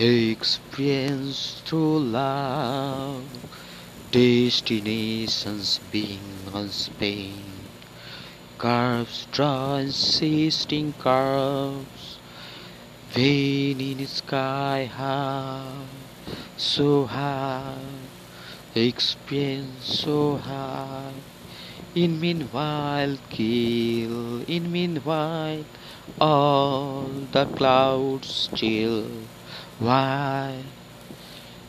Experience through love, destinations being Spain. Curves draw insisting curves, vein in sky high, so high, experience so high. In meanwhile, kill, in meanwhile, all the clouds chill. Why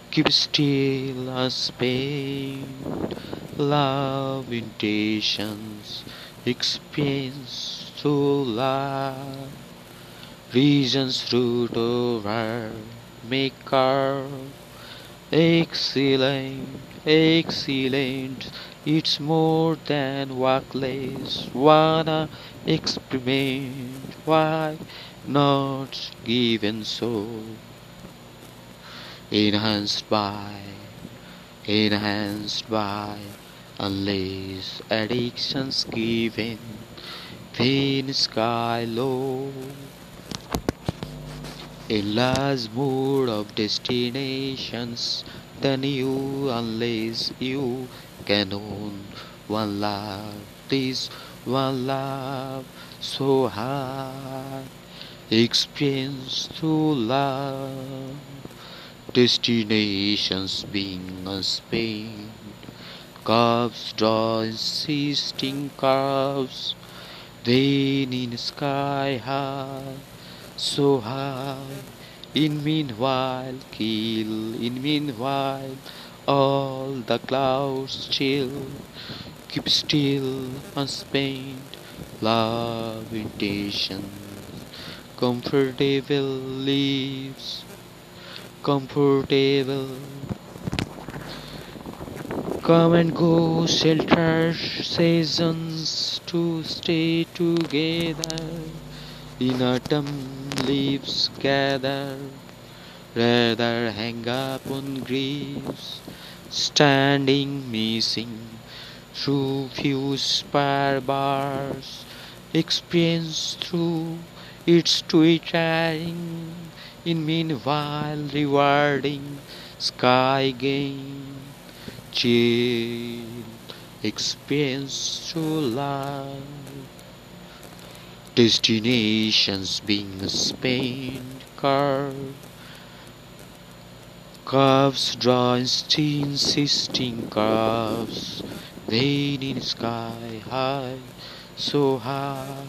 keep still a Spain? Love intentions, expense to love, reasons root over, maker, excellent, excellent. It's more than workless, wanna experiment. Why not given so? Enhanced by, enhanced by, unless addictions given, thin sky low. Last mood of destinations than you, unless you can own one love, this one love so high, experience to love. Destinations being Spain, curves draw insisting curves, vain in sky high, so high. In meanwhile, kill, in meanwhile, all the clouds chill, keep still, unspent, love intentions, comfortable leaves comfortable. Come and go, shelter seasons to stay together. In autumn, leaves gather, rather hang up on griefs, standing missing through few spare bars, experience through its twittering in meanwhile rewarding sky gain. Chill experience through life. Destinations being Spain curve curves draw insisting curves vein in sky high so high